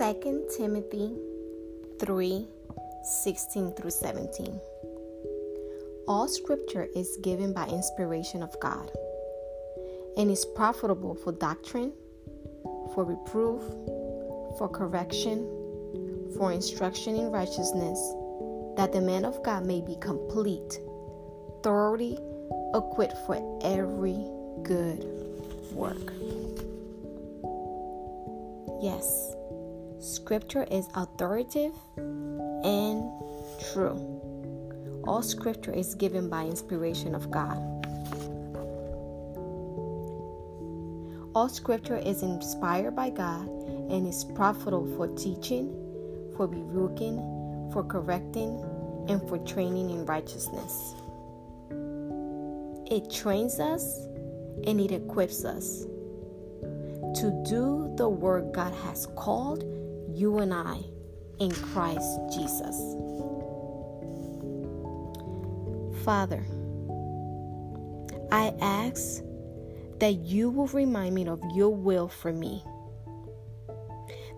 2 Timothy 3 16 through 17. All scripture is given by inspiration of God and is profitable for doctrine, for reproof, for correction, for instruction in righteousness, that the man of God may be complete, thoroughly equipped for every good work. Yes, scripture is authoritative and true. All scripture is given by inspiration of God. All scripture is inspired by God and is profitable for teaching, for rebuking, for correcting, and for training in righteousness. It trains us and it equips us to do the work God has called you and I in Christ Jesus. Father, I ask that you will remind me of your will for me,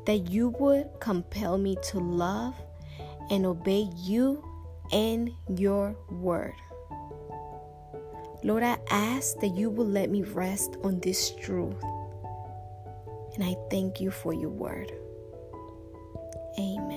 that you would compel me to love and obey you and your word. Lord, I ask that you will let me rest on this truth. And I thank you for your word. Amen.